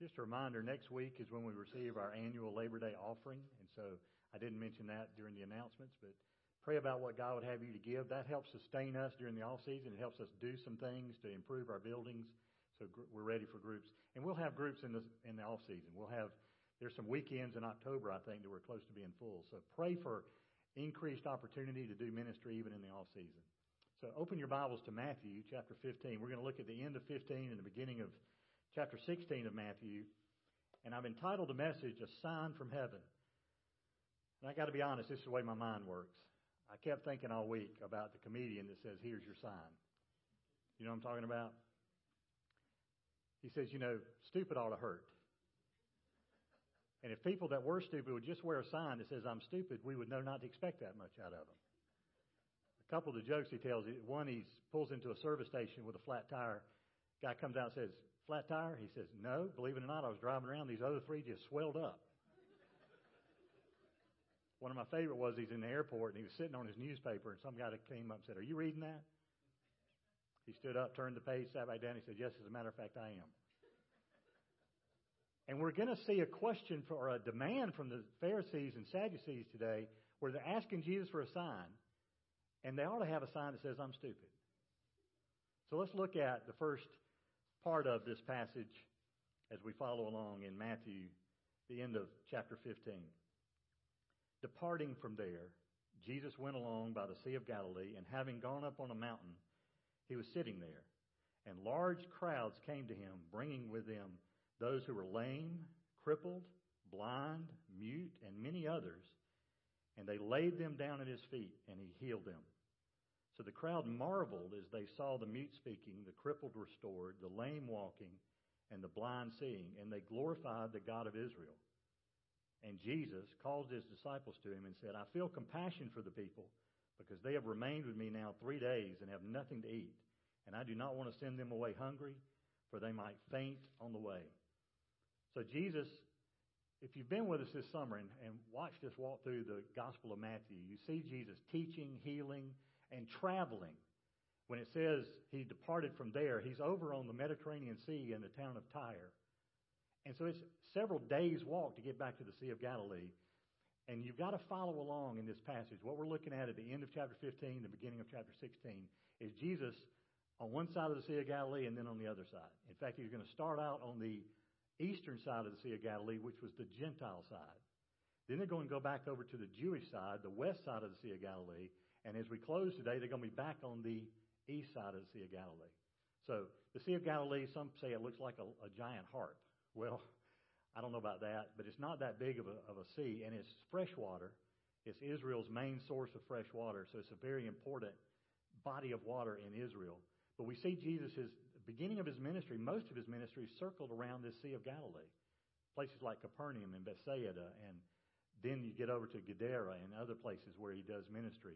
Just a reminder, next week is when we receive our annual Labor Day offering. And so I didn't mention that during the announcements, but pray about what God would have you to give. That helps sustain us during the off season. It helps us do some things to improve our buildings. So we're ready for groups. And we'll have groups in the, in the off season. We'll have, there's some weekends in October, I think, that we're close to being full. So pray for increased opportunity to do ministry even in the off season. So open your Bibles to Matthew chapter 15. We're going to look at the end of 15 and the beginning of chapter 16 of Matthew. And I've entitled the message, A Sign from Heaven. And I got to be honest, this is the way my mind works. I kept thinking all week about the comedian that says, Here's your sign. You know what I'm talking about? He says, You know, stupid ought to hurt. And if people that were stupid would just wear a sign that says, I'm stupid, we would know not to expect that much out of them A couple of the jokes he tells. One, he pulls into a service station with a flat tire. Guy comes out and says, "Flat tire?" He says, "No. Believe it or not, I was driving around. These other three just swelled up." One of my favorite was he's in the airport and he was sitting on his newspaper, and some guy came up and said, "Are you reading that?" He stood up, turned the page, sat back down. He said, "Yes, as a matter of fact, I am." And we're going to see a question for, or a demand from the Pharisees and Sadducees today, where they're asking Jesus for a sign. And they ought to have a sign that says, I'm stupid. So let's look at the first part of this passage as we follow along in Matthew, the end of chapter 15. Departing from there, Jesus went along by the Sea of Galilee, and having gone up on a mountain, he was sitting there. And large crowds came to him, bringing with them those who were lame, crippled, blind, mute, and many others and they laid them down at his feet, and he healed them. So the crowd marveled as they saw the mute speaking, the crippled restored, the lame walking, and the blind seeing, and they glorified the God of Israel. And Jesus called his disciples to him and said, I feel compassion for the people because they have remained with me now three days and have nothing to eat. And I do not want to send them away hungry, for they might faint on the way. So Jesus if you've been with us this summer and, and watched us walk through the Gospel of Matthew, you see Jesus teaching, healing, and traveling. When it says he departed from there, he's over on the Mediterranean Sea in the town of Tyre. And so it's several days' walk to get back to the Sea of Galilee. And you've got to follow along in this passage. What we're looking at at the end of chapter 15, the beginning of chapter 16, is Jesus on one side of the Sea of Galilee and then on the other side. In fact, he's going to start out on the eastern side of the Sea of Galilee, which was the Gentile side. Then they're going to go back over to the Jewish side, the west side of the Sea of Galilee. And as we close today, they're going to be back on the east side of the Sea of Galilee. So the Sea of Galilee, some say it looks like a, a giant harp. Well, I don't know about that, but it's not that big of a, of a sea, and it's fresh water. It's Israel's main source of fresh water, so it's a very important body of water in Israel. But we see Jesus' beginning of his ministry, most of his ministry circled around this Sea of Galilee. Places like Capernaum and Bethsaida, and then you get over to Gadara and other places where he does ministry.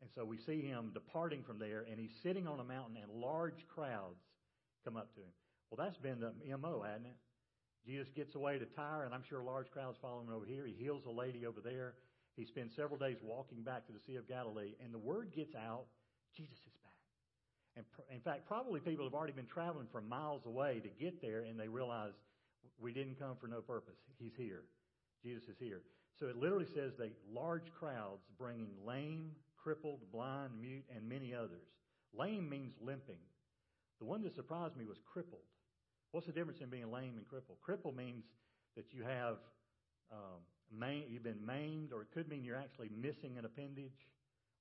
And so we see him departing from there, and he's sitting on a mountain, and large crowds come up to him. Well, that's been the MO, hasn't it? Jesus gets away to Tyre, and I'm sure large crowds follow him over here. He heals a lady over there. He spends several days walking back to the Sea of Galilee, and the word gets out Jesus is back. And in fact, probably people have already been traveling from miles away to get there, and they realize we didn't come for no purpose. He's here. Jesus is here. So it literally says that large crowds bringing lame, crippled, blind, mute, and many others. Lame means limping. The one that surprised me was crippled. What's the difference in being lame and crippled? Crippled means that you have um, main, you've been maimed, or it could mean you're actually missing an appendage,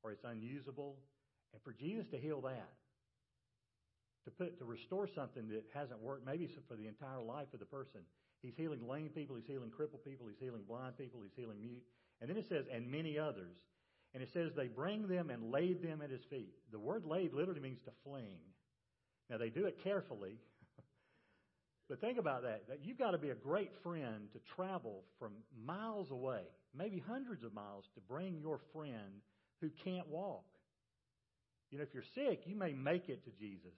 or it's unusable. And for Jesus to heal that, to put to restore something that hasn't worked, maybe for the entire life of the person. He's healing lame people, he's healing crippled people, he's healing blind people, he's healing mute. And then it says, and many others. And it says they bring them and laid them at his feet. The word laid literally means to fling. Now they do it carefully. but think about that. That you've got to be a great friend to travel from miles away, maybe hundreds of miles, to bring your friend who can't walk. You know, if you're sick, you may make it to Jesus.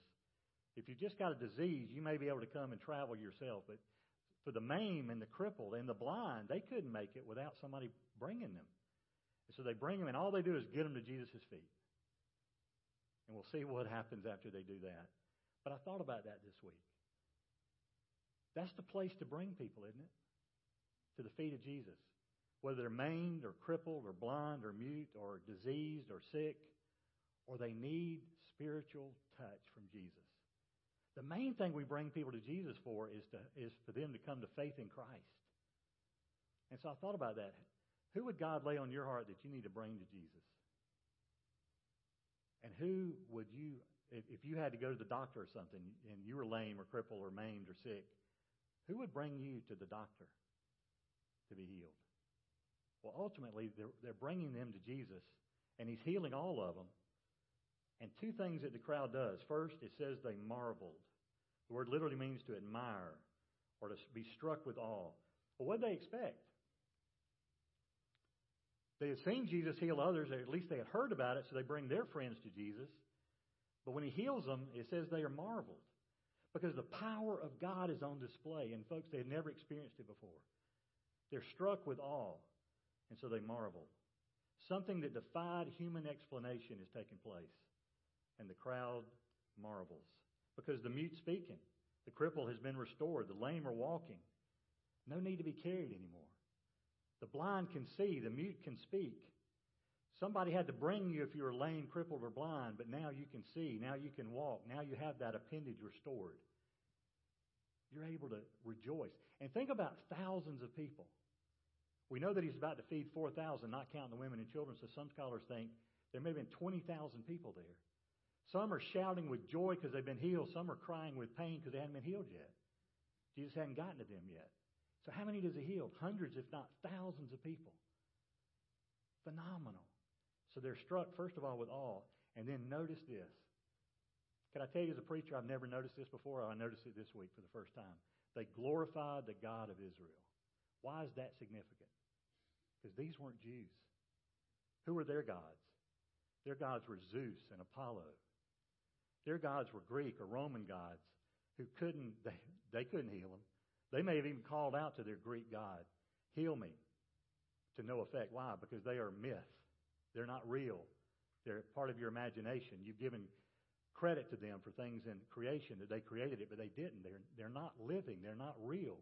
If you've just got a disease, you may be able to come and travel yourself. But for the maimed and the crippled and the blind, they couldn't make it without somebody bringing them. And so they bring them, and all they do is get them to Jesus' feet. And we'll see what happens after they do that. But I thought about that this week. That's the place to bring people, isn't it? To the feet of Jesus. Whether they're maimed or crippled or blind or mute or diseased or sick, or they need spiritual touch from Jesus. The main thing we bring people to Jesus for is, to, is for them to come to faith in Christ. And so I thought about that. Who would God lay on your heart that you need to bring to Jesus? And who would you, if, you had to go to the doctor or something and you were lame or crippled or maimed or sick, who would bring you to the doctor to be healed? Well, ultimately, they're, they're bringing them to Jesus, and He's healing all of them. And two things that the crowd does. First, it says they marveled. The word literally means to admire or to be struck with awe. Well, what did they expect? They had seen Jesus heal others, or at least they had heard about it, so they bring their friends to Jesus. But when he heals them, it says they are marveled. Because the power of God is on display. And folks, they had never experienced it before. They're struck with awe, and so they marvel. Something that defied human explanation is taking place and the crowd marvels. Because the mute speaking, the cripple has been restored, the lame are walking. No need to be carried anymore. The blind can see, the mute can speak. Somebody had to bring you if you were lame, crippled, or blind, but now you can see, now you can walk, now you have that appendage restored. You're able to rejoice. And think about thousands of people. We know that he's about to feed 4,000, not counting the women and children, so some scholars think there may have been 20,000 people there. Some are shouting with joy because they've been healed. Some are crying with pain because they haven't been healed yet. Jesus hadn't gotten to them yet. So how many does he heal? Hundreds, if not thousands of people. Phenomenal. So they're struck, first of all, with awe. And then notice this. Can I tell you as a preacher, I've never noticed this before. I noticed it this week for the first time. They glorified the God of Israel. Why is that significant? Because these weren't Jews. Who were their gods? Their gods were Zeus and Apollo. Their gods were Greek or Roman gods who couldn't, they, they couldn't heal them. They may have even called out to their Greek god, heal me, to no effect. Why? Because they are myth. They're not real. They're part of your imagination. You've given credit to them for things in creation that they created it, but they didn't. They're, they're not living. They're not real.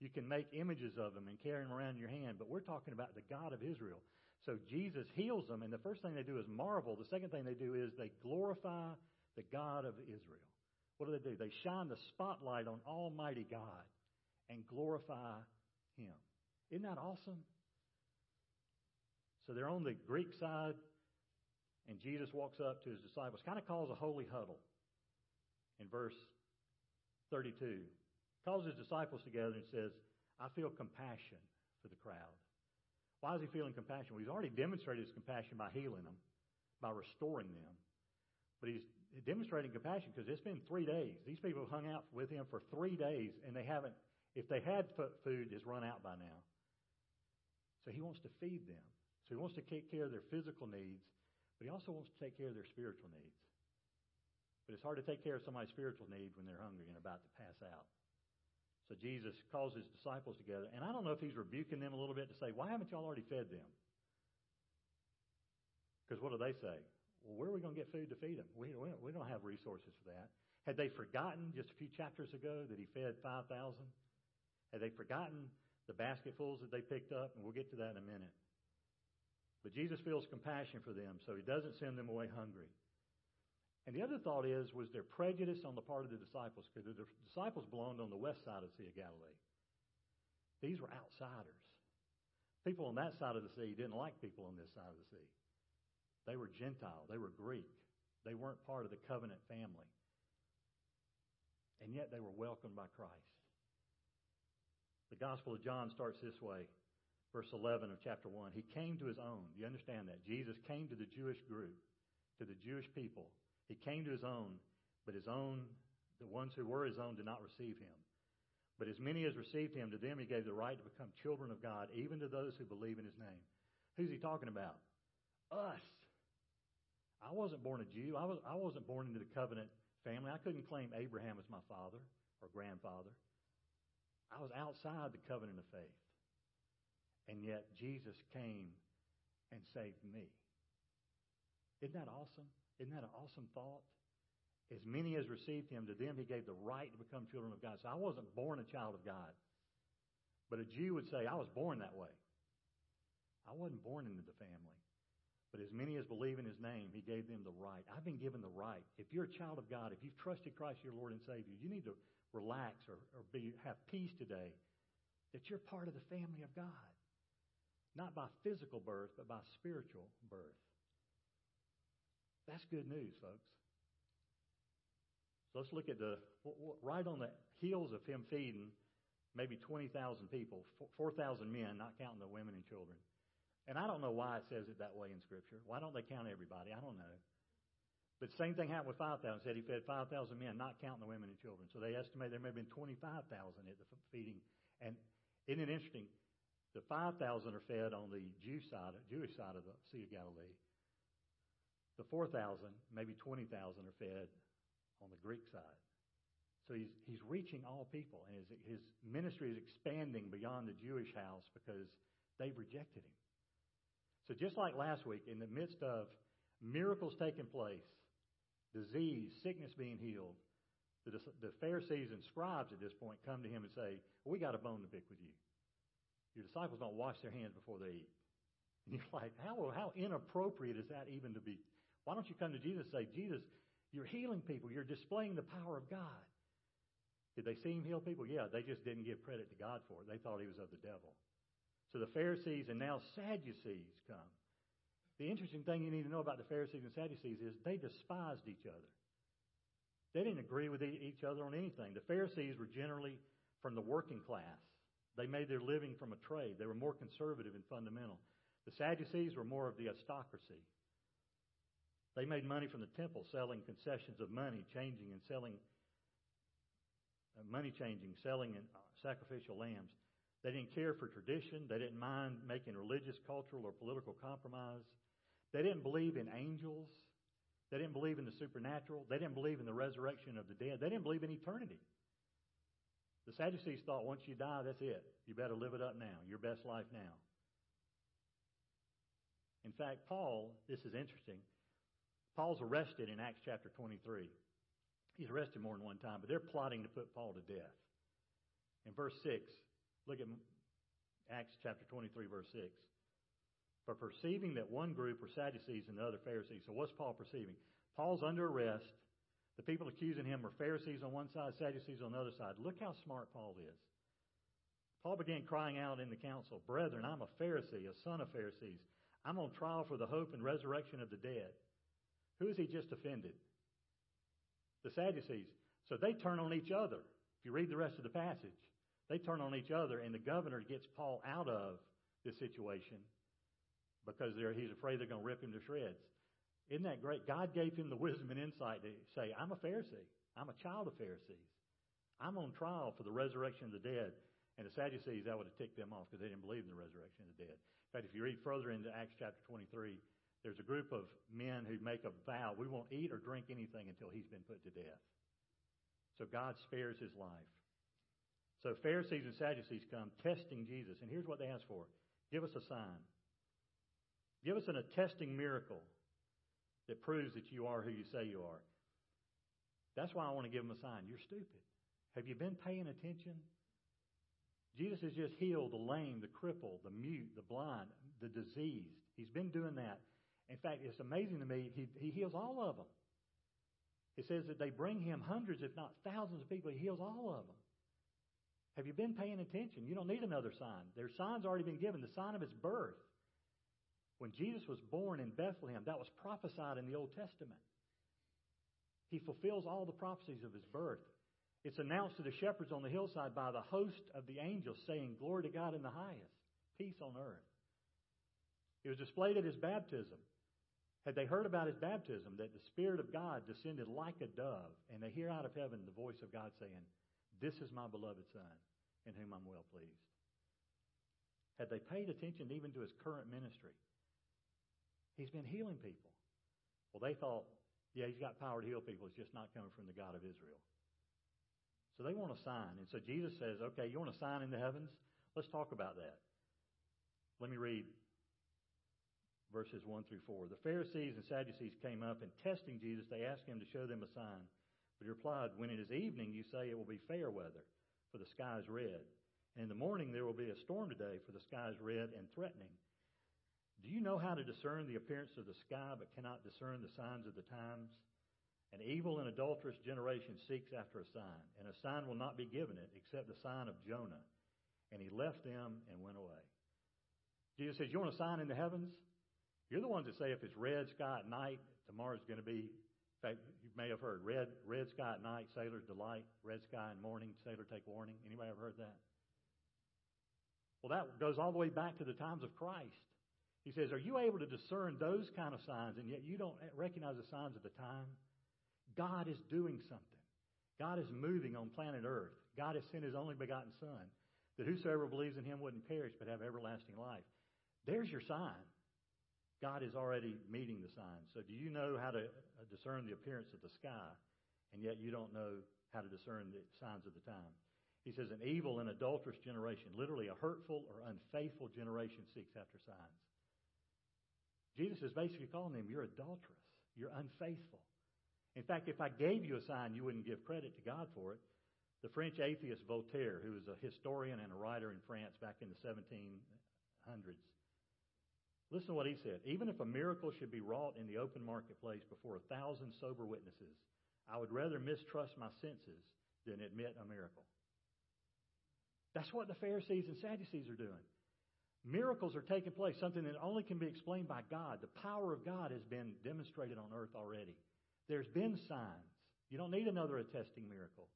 You can make images of them and carry them around in your hand, but we're talking about the God of Israel. So Jesus heals them, and the first thing they do is marvel. The second thing they do is they glorify the God of Israel. What do they do? They shine the spotlight on Almighty God and glorify Him. Isn't that awesome? So they're on the Greek side, and Jesus walks up to his disciples, kind of calls a holy huddle in verse 32. Calls his disciples together and says, I feel compassion for the crowd. Why is he feeling compassion? Well, he's already demonstrated his compassion by healing them, by restoring them. But he's demonstrating compassion because it's been three days. These people have hung out with him for three days, and they haven't, if they had food, it's run out by now. So he wants to feed them. So he wants to take care of their physical needs, but he also wants to take care of their spiritual needs. But it's hard to take care of somebody's spiritual needs when they're hungry and about to pass out. So Jesus calls his disciples together, and I don't know if he's rebuking them a little bit to say, Why haven't y'all already fed them? Because what do they say? Well, where are we going to get food to feed them? We, we don't have resources for that. Had they forgotten just a few chapters ago that he fed 5,000? Had they forgotten the basketfuls that they picked up? And we'll get to that in a minute. But Jesus feels compassion for them, so he doesn't send them away hungry. And the other thought is, was there prejudice on the part of the disciples? Because the disciples belonged on the west side of the Sea of Galilee. These were outsiders. People on that side of the sea didn't like people on this side of the sea. They were Gentile. They were Greek. They weren't part of the covenant family. And yet they were welcomed by Christ. The Gospel of John starts this way, verse 11 of chapter 1. He came to his own. Do you understand that? Jesus came to the Jewish group, to the Jewish people. He came to his own, but his own, the ones who were his own, did not receive him. But as many as received him, to them he gave the right to become children of God, even to those who believe in his name. Who's he talking about? Us. I wasn't born a Jew. I, was, I wasn't born into the covenant family. I couldn't claim Abraham as my father or grandfather. I was outside the covenant of faith. And yet Jesus came and saved me. Isn't that awesome? Isn't that an awesome thought? as many as received him, to them he gave the right to become children of God. So I wasn't born a child of God. But a Jew would say, I was born that way. I wasn't born into the family. But as many as believe in his name, he gave them the right. I've been given the right. If you're a child of God, if you've trusted Christ your Lord and Savior, you need to relax or, or be, have peace today that you're part of the family of God. Not by physical birth, but by spiritual birth. That's good news, folks. So let's look at the, right on the heels of him feeding maybe 20,000 people, 4,000 men, not counting the women and children. And I don't know why it says it that way in Scripture. Why don't they count everybody? I don't know. But same thing happened with 5,000. Said he fed 5,000 men, not counting the women and children. So they estimate there may have been 25,000 at the feeding. And isn't it interesting? The 5,000 are fed on the Jew side, Jewish side of the Sea of Galilee. The 4,000, maybe 20,000 are fed on the Greek side. So he's, he's reaching all people, and his, his ministry is expanding beyond the Jewish house because they've rejected him. So just like last week, in the midst of miracles taking place, disease, sickness being healed, the, the Pharisees and scribes at this point come to him and say, we got a bone to pick with you. Your disciples don't wash their hands before they eat. And you're like, how, how inappropriate is that even to be? Why don't you come to Jesus and say, Jesus, you're healing people. You're displaying the power of God. Did they see him heal people? Yeah, they just didn't give credit to God for it. They thought he was of the devil. So the Pharisees and now Sadducees come. The interesting thing you need to know about the Pharisees and Sadducees is they despised each other. They didn't agree with each other on anything. The Pharisees were generally from the working class. They made their living from a trade. They were more conservative and fundamental. The Sadducees were more of the aristocracy. They made money from the temple, selling concessions of money, changing and selling uh, money changing, selling and uh, sacrificial lambs. They didn't care for tradition. They didn't mind making religious, cultural, or political compromise. They didn't believe in angels. They didn't believe in the supernatural. They didn't believe in the resurrection of the dead. They didn't believe in eternity. The Sadducees thought once you die, that's it. You better live it up now. Your best life now. In fact, Paul, this is interesting. Paul's arrested in Acts chapter 23. He's arrested more than one time, but they're plotting to put Paul to death. In verse 6, Look at Acts chapter 23, verse 6. For perceiving that one group were Sadducees and the other Pharisees. So what's Paul perceiving? Paul's under arrest. The people accusing him were Pharisees on one side, Sadducees on the other side. Look how smart Paul is. Paul began crying out in the council, Brethren, I'm a Pharisee, a son of Pharisees. I'm on trial for the hope and resurrection of the dead. Who has he just offended? The Sadducees. So they turn on each other. If you read the rest of the passage, they turn on each other, and the governor gets Paul out of this situation because he's afraid they're going to rip him to shreds. Isn't that great? God gave him the wisdom and insight to say, I'm a Pharisee. I'm a child of Pharisees. I'm on trial for the resurrection of the dead. And the Sadducees, that would have ticked them off because they didn't believe in the resurrection of the dead. In fact, if you read further into Acts chapter 23, there's a group of men who make a vow we won't eat or drink anything until he's been put to death. So God spares his life. So Pharisees and Sadducees come testing Jesus. And here's what they ask for Give us a sign. Give us an attesting miracle that proves that you are who you say you are. That's why I want to give them a sign. You're stupid. Have you been paying attention? Jesus has just healed the lame, the crippled, the mute, the blind, the diseased. He's been doing that. In fact, it's amazing to me, he, he heals all of them. It says that they bring him hundreds, if not thousands of people. He heals all of them. Have you been paying attention? You don't need another sign. Their sign's already been given, the sign of his birth. When Jesus was born in Bethlehem, that was prophesied in the Old Testament. He fulfills all the prophecies of his birth. It's announced to the shepherds on the hillside by the host of the angels saying, Glory to God in the highest, peace on earth. It was displayed at his baptism. Had they heard about his baptism, that the Spirit of God descended like a dove, and they hear out of heaven the voice of God saying, This is my beloved Son, in whom I'm well pleased. Had they paid attention even to his current ministry? He's been healing people. Well, they thought, yeah, he's got power to heal people. It's just not coming from the God of Israel. So they want a sign. And so Jesus says, okay, you want a sign in the heavens? Let's talk about that. Let me read verses 1 through 4. The Pharisees and Sadducees came up, and testing Jesus, they asked him to show them a sign. But he replied, When it is evening, you say it will be fair weather, for the sky is red. And in the morning there will be a storm today, for the sky is red and threatening. Do you know how to discern the appearance of the sky, but cannot discern the signs of the times? An evil and adulterous generation seeks after a sign, and a sign will not be given it except the sign of Jonah. And he left them and went away. Jesus says, You want a sign in the heavens? You're the ones that say if it's red sky at night, tomorrow's going to be. In fact, you may have heard red red sky at night, sailor's delight. Red sky in morning, sailor take warning. Anybody ever heard that? Well, that goes all the way back to the times of Christ. He says, Are you able to discern those kind of signs, and yet you don't recognize the signs of the time? God is doing something. God is moving on planet Earth. God has sent His only begotten Son, that whosoever believes in Him wouldn't perish but have everlasting life. There's your sign. God is already meeting the signs. So do you know how to uh, discern the appearance of the sky, and yet you don't know how to discern the signs of the time? He says, an evil and adulterous generation, literally a hurtful or unfaithful generation seeks after signs. Jesus is basically calling them, you're adulterous. You're unfaithful. In fact, if I gave you a sign, you wouldn't give credit to God for it. The French atheist Voltaire, who was a historian and a writer in France back in the 1700s, Listen to what he said. Even if a miracle should be wrought in the open marketplace before a thousand sober witnesses, I would rather mistrust my senses than admit a miracle. That's what the Pharisees and Sadducees are doing. Miracles are taking place, something that only can be explained by God. The power of God has been demonstrated on earth already. There's been signs. You don't need another attesting miracle.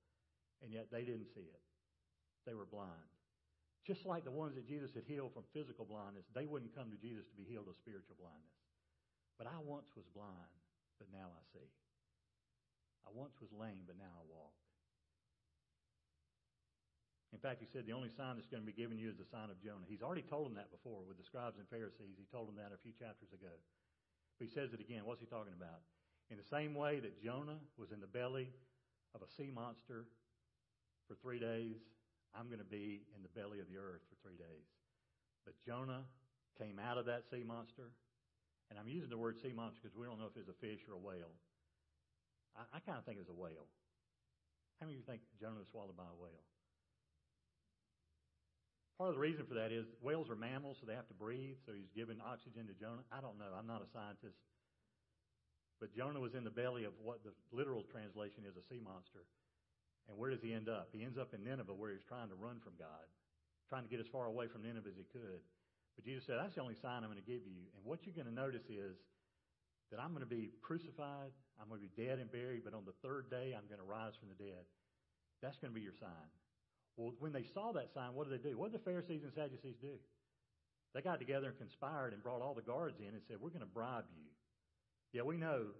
And yet they didn't see it. They were blind. Just like the ones that Jesus had healed from physical blindness, they wouldn't come to Jesus to be healed of spiritual blindness. But I once was blind, but now I see. I once was lame, but now I walk. In fact, he said the only sign that's going to be given you is the sign of Jonah. He's already told them that before with the scribes and Pharisees. He told them that a few chapters ago. But he says it again. What's he talking about? In the same way that Jonah was in the belly of a sea monster for three days, I'm going to be in the belly of the earth for three days. But Jonah came out of that sea monster. And I'm using the word sea monster because we don't know if it's a fish or a whale. I, I kind of think it was a whale. How many of you think Jonah was swallowed by a whale? Part of the reason for that is whales are mammals, so they have to breathe, so he's giving oxygen to Jonah. I don't know. I'm not a scientist. But Jonah was in the belly of what the literal translation is a sea monster. And where does he end up? He ends up in Nineveh where he's trying to run from God, trying to get as far away from Nineveh as he could. But Jesus said, That's the only sign I'm going to give you. And what you're going to notice is that I'm going to be crucified, I'm going to be dead and buried, but on the third day I'm going to rise from the dead. That's going to be your sign. Well, when they saw that sign, what did they do? What did the Pharisees and Sadducees do? They got together and conspired and brought all the guards in and said, We're going to bribe you. Yeah, we know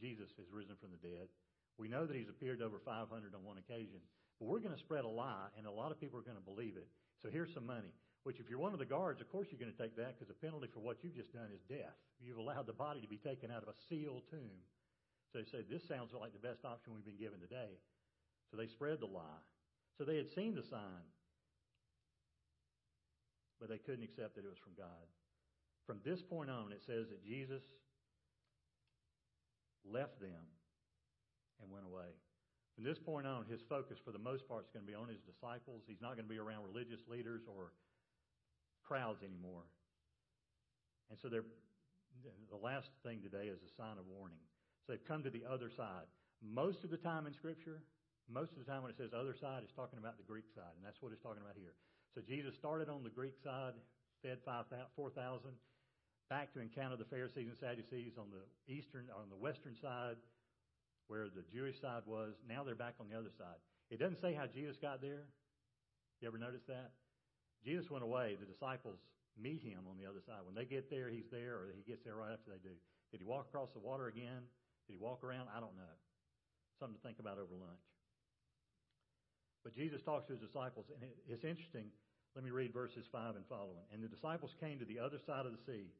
Jesus has risen from the dead. We know that he's appeared over 500 on one occasion, but we're going to spread a lie, and a lot of people are going to believe it. So here's some money. Which, if you're one of the guards, of course you're going to take that because the penalty for what you've just done is death. You've allowed the body to be taken out of a sealed tomb. So they said, This sounds like the best option we've been given today. So they spread the lie. So they had seen the sign, but they couldn't accept that it was from God. From this point on, it says that Jesus left them and went away. From this point on, his focus for the most part is going to be on his disciples. He's not going to be around religious leaders or crowds anymore. And so the last thing today is a sign of warning. So they've come to the other side. Most of the time in Scripture, most of the time when it says other side, it's talking about the Greek side, and that's what it's talking about here. So Jesus started on the Greek side, fed 4,000, back to encounter the Pharisees and Sadducees on the eastern, on the western side, where the Jewish side was. Now they're back on the other side. It doesn't say how Jesus got there. You ever notice that? Jesus went away. The disciples meet him on the other side. When they get there, he's there, or he gets there right after they do. Did he walk across the water again? Did he walk around? I don't know. Something to think about over lunch. But Jesus talks to his disciples, and it's interesting. Let me read verses 5 and following. And the disciples came to the other side of the sea,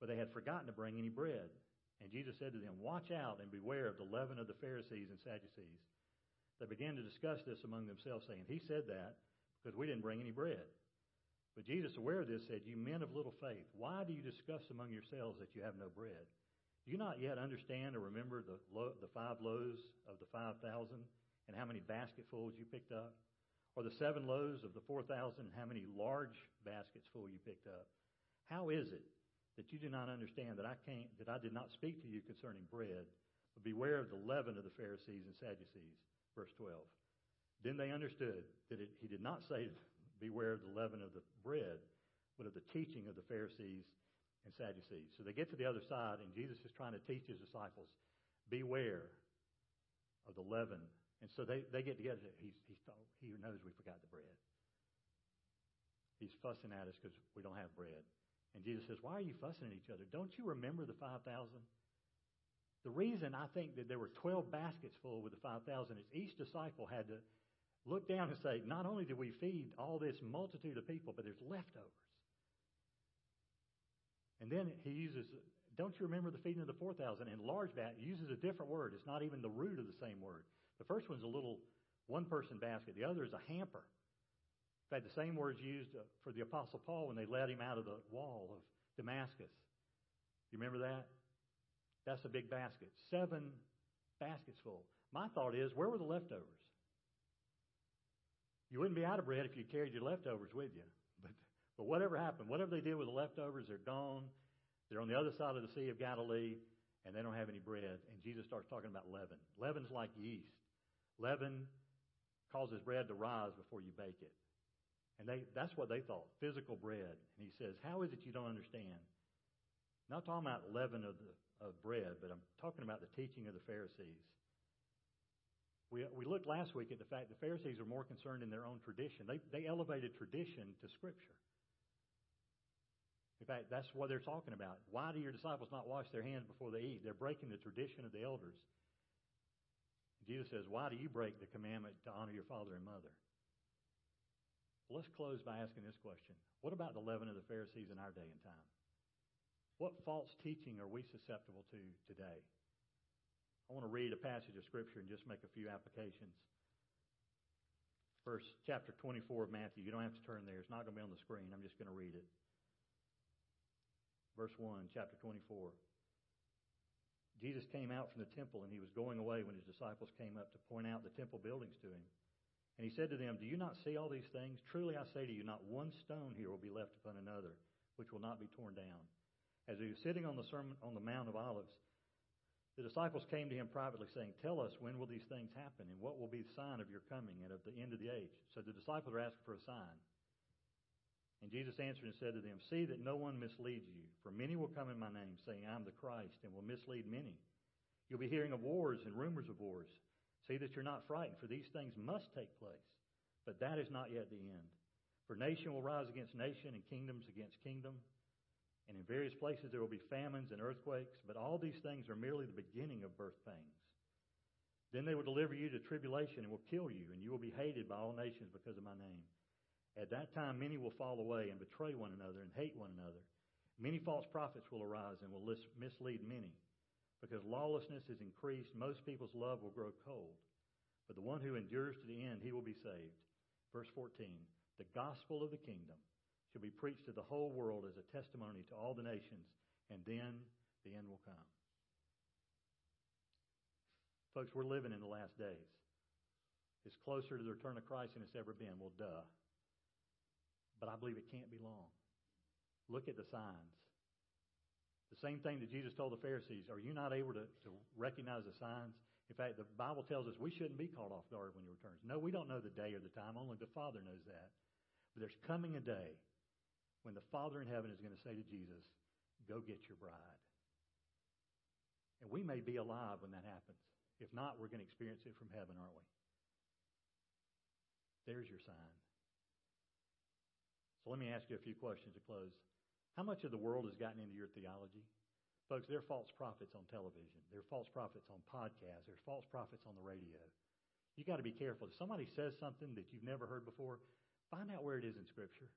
but they had forgotten to bring any bread. And Jesus said to them, Watch out and beware of the leaven of the Pharisees and Sadducees. They began to discuss this among themselves, saying, He said that because we didn't bring any bread. But Jesus, aware of this, said, You men of little faith, why do you discuss among yourselves that you have no bread? Do you not yet understand or remember the, lo- the five loaves of the 5,000 and how many basketfuls you picked up? Or the seven loaves of the 4,000 and how many large baskets full you picked up? How is it that you do not understand that I can't, that I did not speak to you concerning bread, but beware of the leaven of the Pharisees and Sadducees? Verse 12. Then they understood that it, he did not say, beware of the leaven of the bread, but of the teaching of the Pharisees and Sadducees. So they get to the other side, and Jesus is trying to teach his disciples, beware of the leaven and so they, they get together. He's, he's thought, he knows we forgot the bread. He's fussing at us because we don't have bread. And Jesus says, Why are you fussing at each other? Don't you remember the 5,000? The reason I think that there were 12 baskets full with the 5,000 is each disciple had to look down and say, Not only did we feed all this multitude of people, but there's leftovers. And then he uses, Don't you remember the feeding of the 4,000? And large bat uses a different word. It's not even the root of the same word. The first one's a little one person basket, the other is a hamper. In fact, the same words used uh, for the Apostle Paul when they led him out of the wall of Damascus. You remember that? That's a big basket. Seven baskets full. My thought is, where were the leftovers? You wouldn't be out of bread if you carried your leftovers with you. But, but whatever happened, whatever they did with the leftovers, they're gone. They're on the other side of the Sea of Galilee, and they don't have any bread. And Jesus starts talking about leaven. Leaven's like yeast. Leaven causes bread to rise before you bake it. And they, that's what they thought, physical bread. And he says, How is it you don't understand? Not talking about leaven of, the, of bread, but I'm talking about the teaching of the Pharisees. We, we looked last week at the fact the Pharisees are more concerned in their own tradition. They, they elevated tradition to Scripture. In fact, that's what they're talking about. Why do your disciples not wash their hands before they eat? They're breaking the tradition of the elders. Jesus says, Why do you break the commandment to honor your father and mother? Let's close by asking this question What about the leaven of the Pharisees in our day and time? What false teaching are we susceptible to today? I want to read a passage of Scripture and just make a few applications. Verse chapter 24 of Matthew. You don't have to turn there, it's not going to be on the screen. I'm just going to read it. Verse 1, chapter 24. Jesus came out from the temple, and he was going away when his disciples came up to point out the temple buildings to him. And he said to them, Do you not see all these things? Truly I say to you, not one stone here will be left upon another, which will not be torn down. As he was sitting on the, sermon, on the Mount of Olives, the disciples came to him privately, saying, Tell us, when will these things happen, and what will be the sign of your coming and of the end of the age? So the disciples are asking for a sign. And Jesus answered and said to them, See that no one misleads you, for many will come in my name, saying, I am the Christ, and will mislead many. You'll be hearing of wars and rumors of wars. See that you're not frightened, for these things must take place. But that is not yet the end. For nation will rise against nation, and kingdoms against kingdom. And in various places there will be famines and earthquakes, but all these things are merely the beginning of birth pangs. Then they will deliver you to tribulation and will kill you, and you will be hated by all nations because of my name. At that time, many will fall away and betray one another and hate one another. Many false prophets will arise and will mislead many. Because lawlessness is increased, most people's love will grow cold. But the one who endures to the end, he will be saved. Verse 14 The gospel of the kingdom shall be preached to the whole world as a testimony to all the nations, and then the end will come. Folks, we're living in the last days. It's closer to the return of Christ than it's ever been. Well, duh but I believe it can't be long. Look at the signs. The same thing that Jesus told the Pharisees are you not able to, to recognize the signs? In fact, the Bible tells us we shouldn't be caught off guard when he returns. No, we don't know the day or the time. Only the Father knows that. But there's coming a day when the Father in heaven is going to say to Jesus, Go get your bride. And we may be alive when that happens. If not, we're going to experience it from heaven, aren't we? There's your sign. So let me ask you a few questions to close. How much of the world has gotten into your theology? Folks, there are false prophets on television. There are false prophets on podcasts. There's false prophets on the radio. You got to be careful. If somebody says something that you've never heard before, find out where it is in Scripture.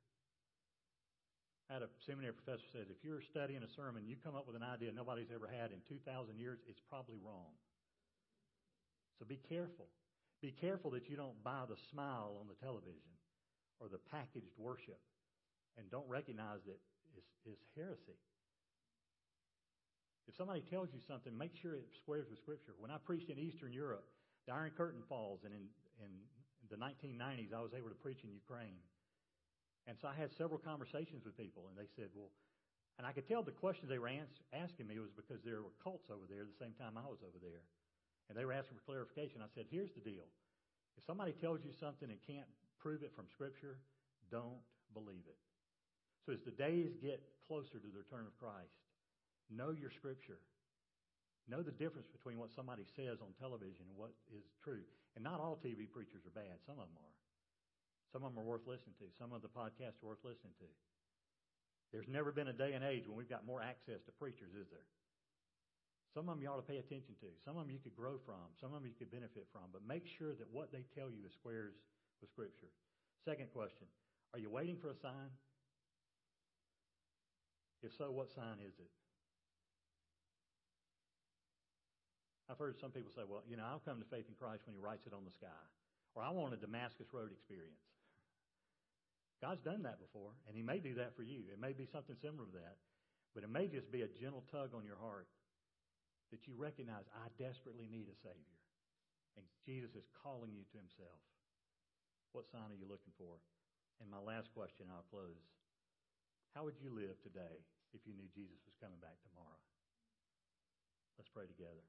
I had a seminary professor says if you're studying a sermon, you come up with an idea nobody's ever had in 2,000 years, it's probably wrong. So be careful. Be careful that you don't buy the smile on the television or the packaged worship and don't recognize that is, is heresy. If somebody tells you something, make sure it squares with Scripture. When I preached in Eastern Europe, the Iron Curtain falls, and in, in the 1990s, I was able to preach in Ukraine. And so I had several conversations with people, and they said, well, and I could tell the questions they were asking me was because there were cults over there at the same time I was over there. And they were asking for clarification. I said, here's the deal. If somebody tells you something and can't prove it from Scripture, don't believe it. So as the days get closer to the return of Christ, know your Scripture. Know the difference between what somebody says on television and what is true. And not all TV preachers are bad. Some of them are. Some of them are worth listening to. Some of the podcasts are worth listening to. There's never been a day and age when we've got more access to preachers, is there? Some of them you ought to pay attention to. Some of them you could grow from. Some of them you could benefit from. But make sure that what they tell you is squares with Scripture. Second question Are you waiting for a sign? If so, what sign is it? I've heard some people say, well, you know, I'll come to faith in Christ when He writes it on the sky. Or I want a Damascus Road experience. God's done that before, and He may do that for you. It may be something similar to that. But it may just be a gentle tug on your heart that you recognize, I desperately need a Savior. And Jesus is calling you to Himself. What sign are you looking for? And my last question, I'll close. How would you live today if you knew Jesus was coming back tomorrow? Let's pray together.